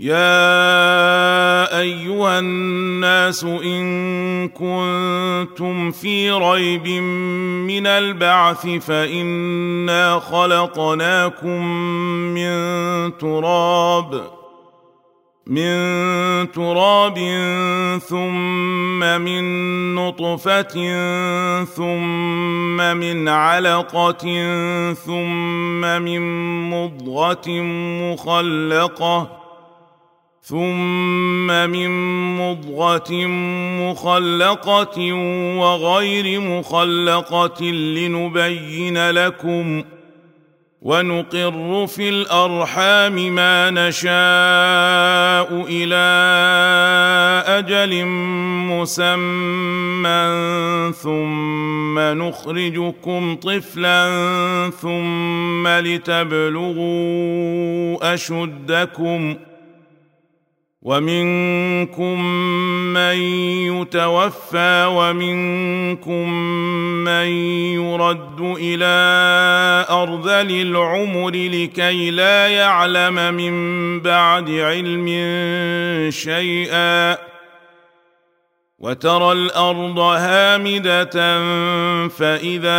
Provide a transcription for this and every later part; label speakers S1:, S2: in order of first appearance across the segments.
S1: يا ايها الناس ان كنتم في ريب من البعث فانا خلقناكم من تراب من تراب ثم من نطفه ثم من علقه ثم من مضغه مخلقه ثم من مضغه مخلقه وغير مخلقه لنبين لكم ونقر في الارحام ما نشاء إلى أجل مسمى ثم نخرجكم طفلا ثم لتبلغوا اشدكم ومنكم من يتوفى ومنكم من يرد إلى ارذل العمر لكي لا يعلم من بعد علم شيئا وترى الأرض هامدة فإذا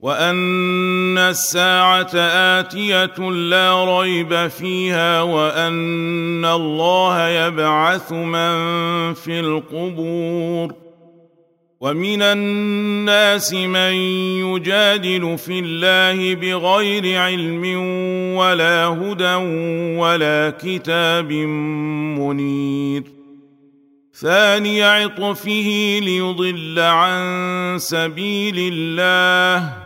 S1: وان الساعة اتيه لا ريب فيها وان الله يبعث من في القبور ومن الناس من يجادل في الله بغير علم ولا هدى ولا كتاب منير ثاني عطفه ليضل عن سبيل الله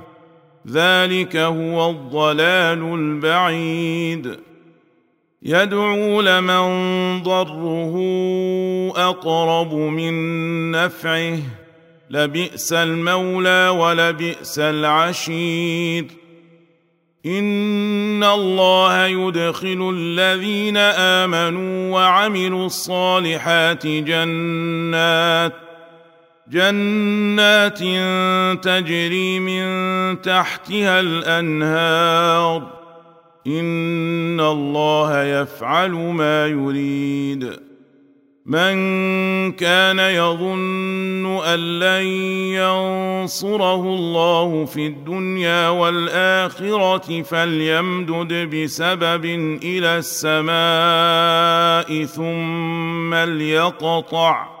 S1: ذلك هو الضلال البعيد. يدعو لمن ضره أقرب من نفعه. لبئس المولى ولبئس العشير. إن الله يدخل الذين آمنوا وعملوا الصالحات جنات جنات تجري من تحتها الأنهار. إن الله يفعل ما يريد. من كان يظن أن لن ينصره الله في الدنيا والآخرة فليمدد بسبب إلى السماء ثم ليقطع.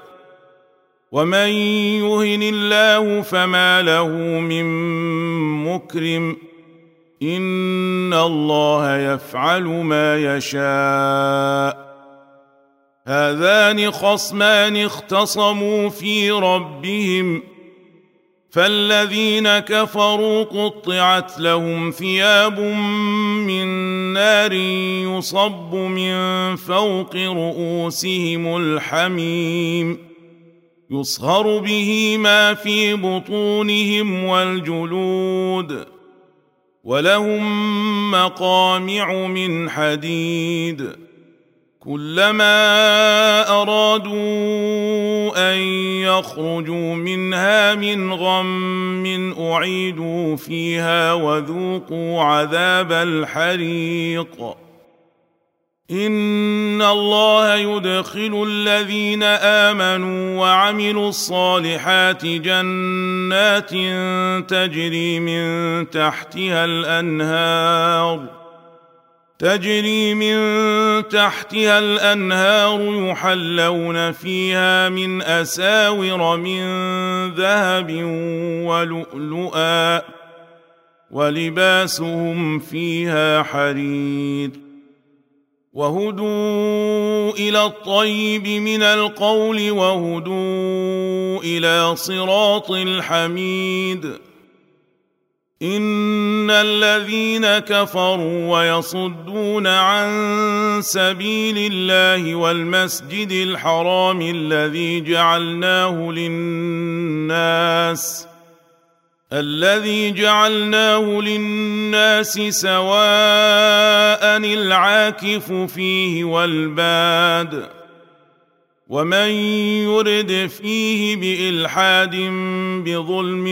S1: ومن يهن الله فما له من مكرم ان الله يفعل ما يشاء هذان خصمان اختصموا في ربهم فالذين كفروا قطعت لهم ثياب من نار يصب من فوق رؤوسهم الحميم يصهر به ما في بطونهم والجلود ولهم مقامع من حديد كلما ارادوا ان يخرجوا منها من غم اعيدوا فيها وذوقوا عذاب الحريق ان الله يدخل الذين امنوا وعملوا الصالحات جنات تجري من تحتها الانهار تجري من تحتها الانهار يحلون فيها من اساور من ذهب ولؤلؤا ولباسهم فيها حرير وهدوا إلى الطيب من القول وهدوا إلى صراط الحميد. إن الذين كفروا ويصدون عن سبيل الله والمسجد الحرام الذي جعلناه للناس الذي جعلناه للناس سواء العاكف فيه والباد ومن يرد فيه بإلحاد بظلم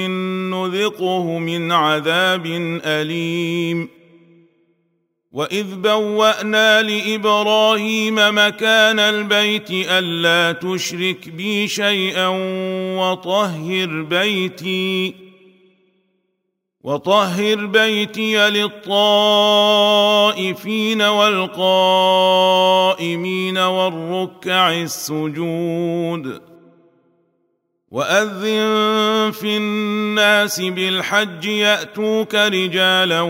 S1: نذقه من عذاب أليم وإذ بوأنا لإبراهيم مكان البيت ألا تشرك بي شيئا وطهر بيتي وطهر بيتي للطائفين والقائمين والركع السجود واذن في الناس بالحج ياتوك رجالا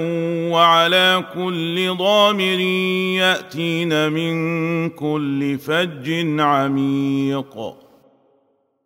S1: وعلى كل ضامر ياتين من كل فج عميق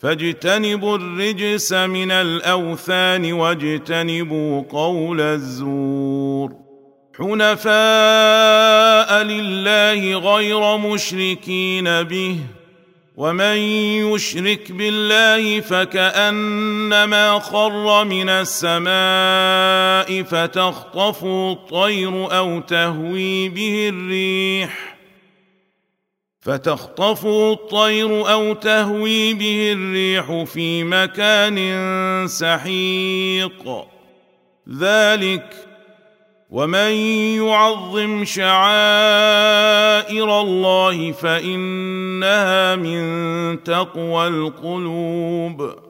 S1: فاجتنبوا الرجس من الأوثان واجتنبوا قول الزور. حنفاء لله غير مشركين به ومن يشرك بالله فكأنما خر من السماء فتخطفه الطير أو تهوي به الريح. فتخطفه الطير أو تهوي به الريح في مكان سحيق. ذلك ومن يعظم شعائر الله فإنها من تقوى القلوب.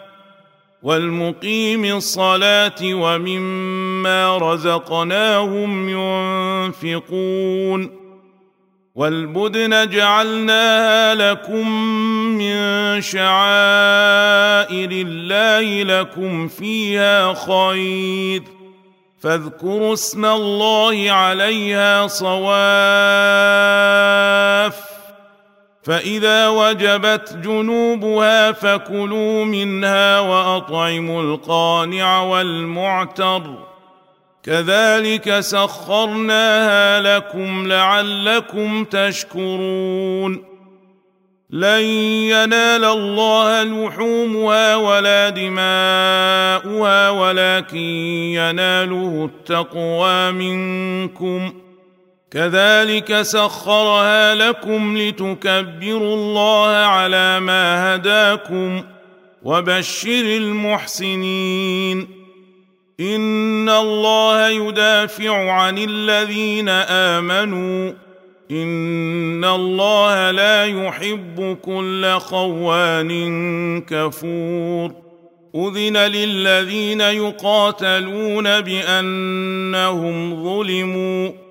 S1: والمقيم الصلاة ومما رزقناهم ينفقون والبدن جعلناها لكم من شعائر الله لكم فيها خير فاذكروا اسم الله عليها صواف فإذا وجبت جنوبها فكلوا منها وأطعموا القانع والمعتر. كذلك سخرناها لكم لعلكم تشكرون. لن ينال الله لحومها ولا دماؤها ولكن يناله التقوى منكم. كذلك سخرها لكم لتكبروا الله على ما هداكم وبشر المحسنين. إن الله يدافع عن الذين آمنوا. إن الله لا يحب كل خوان كفور. أذن للذين يقاتلون بأنهم ظلموا.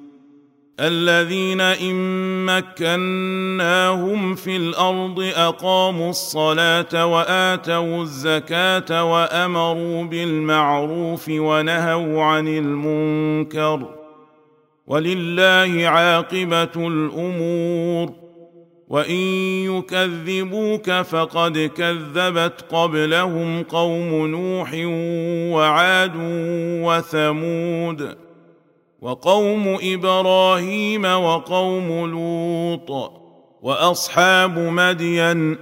S1: الذين إن مكناهم في الأرض أقاموا الصلاة وآتوا الزكاة وأمروا بالمعروف ونهوا عن المنكر ولله عاقبة الأمور وإن يكذبوك فقد كذبت قبلهم قوم نوح وعاد وثمود وقوم إبراهيم وقوم لوط وأصحاب مدين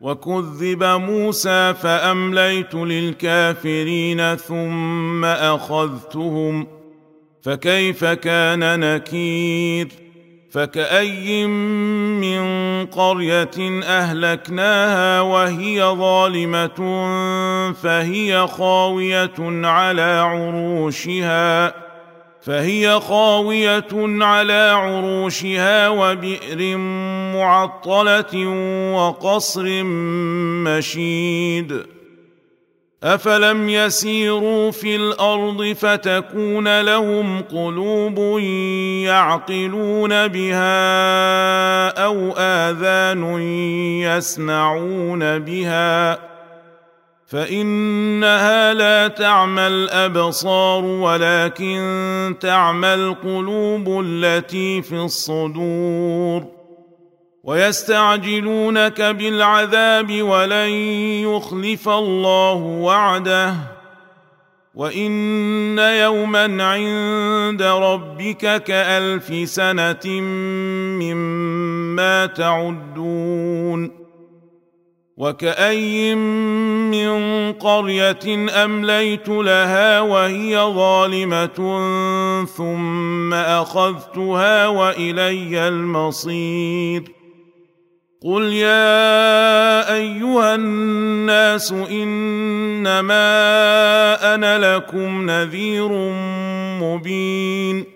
S1: وكذب موسى فأمليت للكافرين ثم أخذتهم فكيف كان نكير فكأي من قرية أهلكناها وهي ظالمة فهي خاوية على عروشها فهي خاوية على عروشها وبئر معطلة وقصر مشيد. أفلم يسيروا في الأرض فتكون لهم قلوب يعقلون بها أو آذان يسمعون بها فإنها لا تعمى الابصار ولكن تعمى القلوب التي في الصدور. ويستعجلونك بالعذاب ولن يخلف الله وعده. وإن يوما عند ربك كألف سنة مما تعدون. وكأي من قرية أمليت لها وهي ظالمة ثم أخذتها وإلي المصير قل يا ايها الناس انما أنا لكم نذير مبين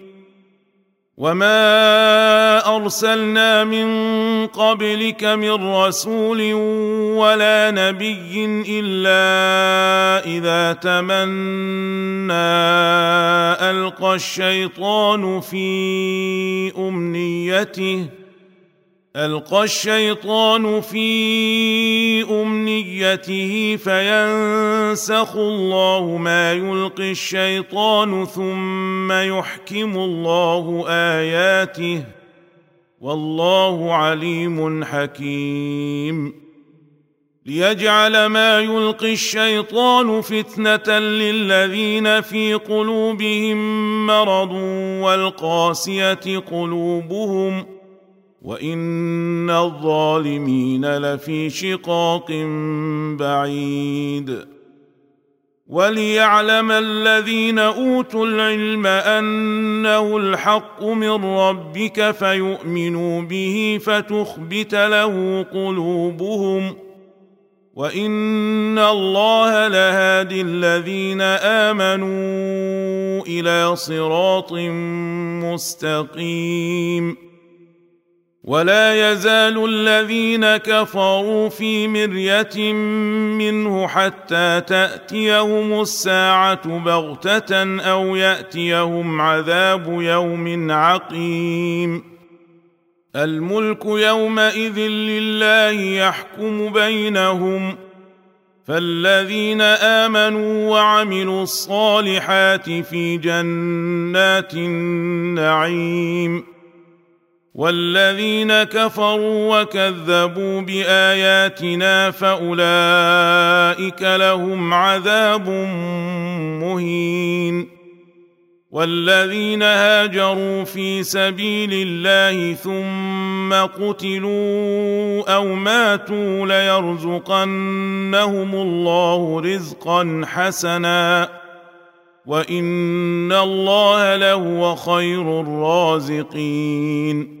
S1: وما ارسلنا من قبلك من رسول ولا نبي الا اذا تمنى القى الشيطان في امنيته ألقى الشيطان في أمنيته فينسخ الله ما يلقي الشيطان ثم يحكم الله آياته والله عليم حكيم. ليجعل ما يلقي الشيطان فتنة للذين في قلوبهم مرض والقاسية قلوبهم وان الظالمين لفي شقاق بعيد وليعلم الذين اوتوا العلم انه الحق من ربك فيؤمنوا به فتخبت له قلوبهم وان الله لهادي الذين امنوا إلى صراط مستقيم ولا يزال الذين كفروا في مرية منه حتى تأتيهم الساعة بغتة أو يأتيهم عذاب يوم عقيم. الملك يومئذ لله يحكم بينهم. فالذين آمنوا وعملوا الصالحات في جنات النعيم. والذين كفروا وكذبوا بآياتنا فأولئك لهم عذاب مهين. والذين هاجروا في سبيل الله ثم قتلوا أو ماتوا ليرزقنهم الله رزقا حسنا. وإن الله لهو خير الرازقين.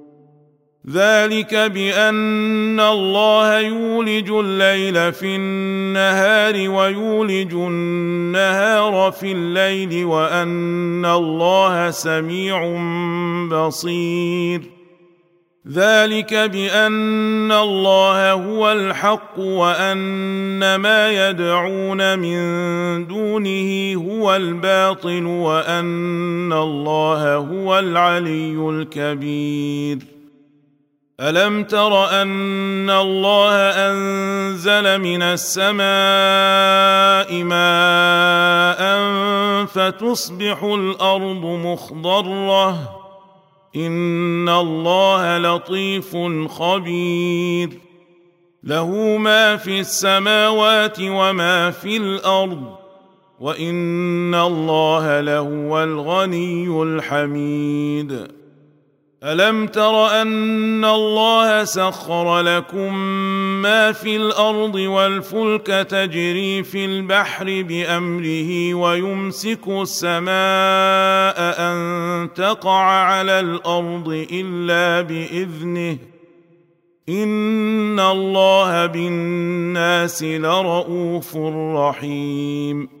S1: ذلك بأن الله يولج الليل في النهار ويولج النهار في الليل وأن الله سميع بصير. ذلك بأن الله هو الحق وأن ما يدعون من دونه هو الباطل وأن الله هو العلي الكبير. ألم تر أن الله أنزل من السماء ماء فتصبح الأرض مخضرة؟ إن الله لطيف خبير. له ما في السماوات وما في الأرض وإن الله لهو الغني الحميد. الم تر ان الله سخر لكم ما في الأرض والفلك تجري في البحر بامره ويمسك السماء ان تقع على الأرض الا باذنه ان الله بالناس لرءوف رحيم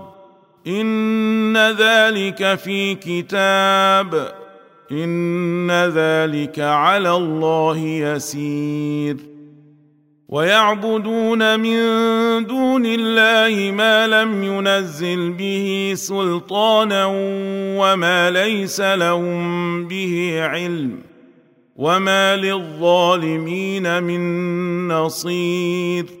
S1: ان ذلك في كتاب ان ذلك على الله يسير ويعبدون من دون الله ما لم ينزل به سلطانا وما ليس لهم به علم وما للظالمين من نصير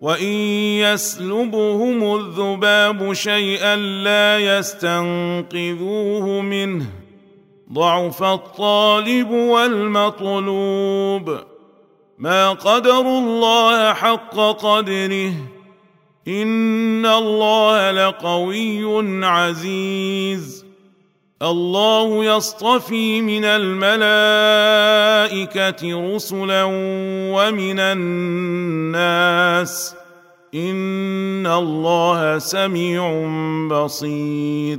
S1: وان يسلبهم الذباب شيئا لا يستنقذوه منه ضعف الطالب والمطلوب ما قدروا الله حق قدره ان الله لقوي عزيز الله يصطفي من الملائكة رسلا ومن الناس. إن الله سميع بصير.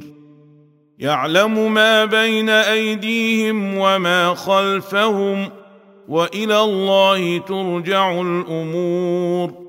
S1: يعلم ما بين أيديهم وما خلفهم وإلى الله ترجع الأمور.